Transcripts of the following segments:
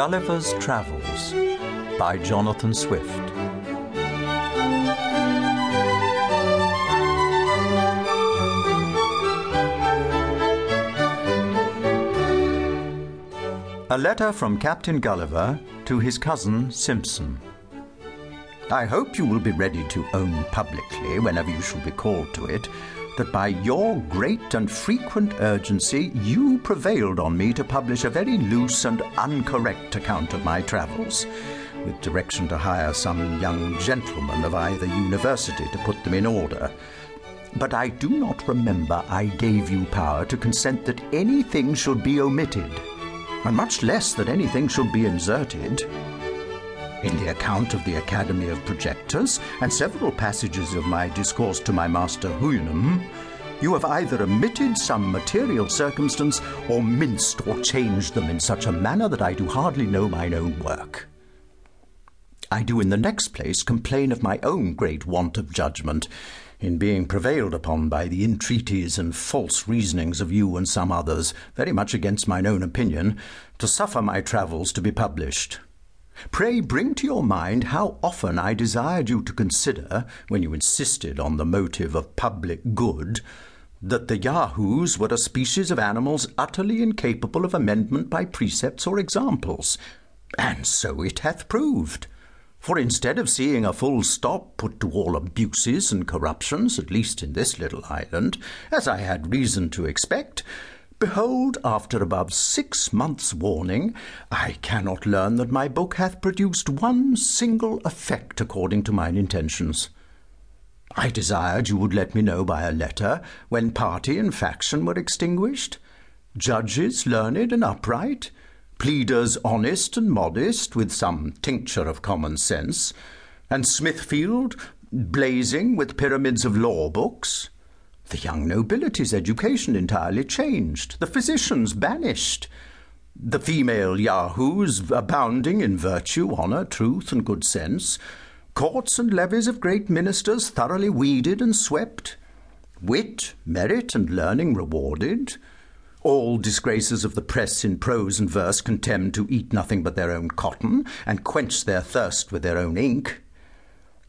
Gulliver's Travels by Jonathan Swift. A letter from Captain Gulliver to his cousin Simpson. I hope you will be ready to own publicly, whenever you shall be called to it, that by your great and frequent urgency you prevailed on me to publish a very loose and uncorrect account of my travels, with direction to hire some young gentleman of either university to put them in order. But I do not remember I gave you power to consent that anything should be omitted and much less that anything should be inserted. In the account of the Academy of Projectors and several passages of my discourse to my master Houyhnhnm, you have either omitted some material circumstance or minced or changed them in such a manner that I do hardly know mine own work. I do in the next place complain of my own great want of judgment in being prevailed upon by the entreaties and false reasonings of you and some others, very much against mine own opinion, to suffer my travels to be published. Pray bring to your mind how often I desired you to consider, when you insisted on the motive of public good, that the Yahoos were a species of animals utterly incapable of amendment by precepts or examples. And so it hath proved. For instead of seeing a full stop put to all abuses and corruptions, at least in this little island, as I had reason to expect, behold, after above six months' warning, I cannot learn that my book hath produced one single effect according to mine intentions. I desired you would let me know by a letter when party and faction were extinguished, judges learned and upright, pleaders honest and modest, with some tincture of common sense, and Smithfield blazing with pyramids of law books. The young nobility's education entirely changed, the physicians banished, the female yahoos abounding in virtue, honour, truth, and good sense, courts and levees of great ministers thoroughly weeded and swept, wit, merit, and learning rewarded, all disgraces of the press in prose and verse contemned to eat nothing but their own cotton, and quench their thirst with their own ink.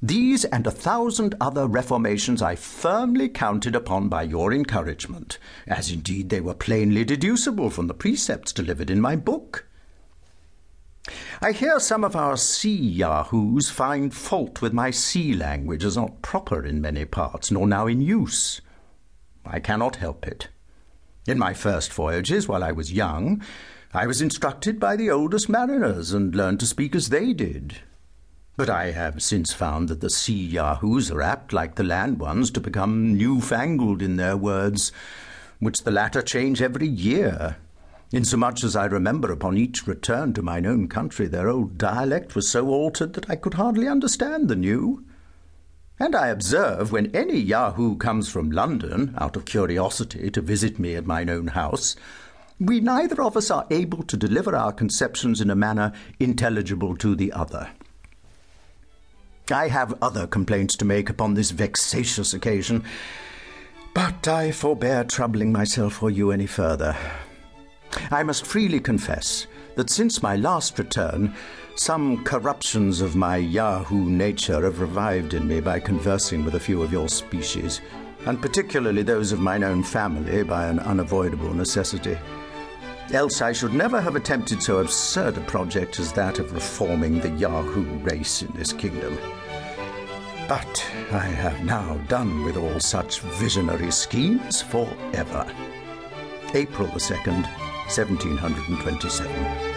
These and a thousand other reformations I firmly counted upon by your encouragement, as indeed they were plainly deducible from the precepts delivered in my book. I hear some of our sea yahoos find fault with my sea language as not proper in many parts, nor now in use. I cannot help it. In my first voyages, while I was young, I was instructed by the oldest mariners and learned to speak as they did. But I have since found that the sea yahoos are apt, like the land ones, to become new-fangled in their words, which the latter change every year. Insomuch as I remember upon each return to mine own country their old dialect was so altered that I could hardly understand the new. And I observe when any Yahoo comes from London, out of curiosity, to visit me at mine own house, we neither of us are able to deliver our conceptions in a manner intelligible to the other. I have other complaints to make upon this vexatious occasion, but I forbear troubling myself for you any further. I must freely confess that since my last return, some corruptions of my Yahoo nature have revived in me by conversing with a few of your species, and particularly those of mine own family by an unavoidable necessity. Else I should never have attempted so absurd a project as that of reforming the Yahoo race in this kingdom. But I have now done with all such visionary schemes for ever. April the 2nd, 1727.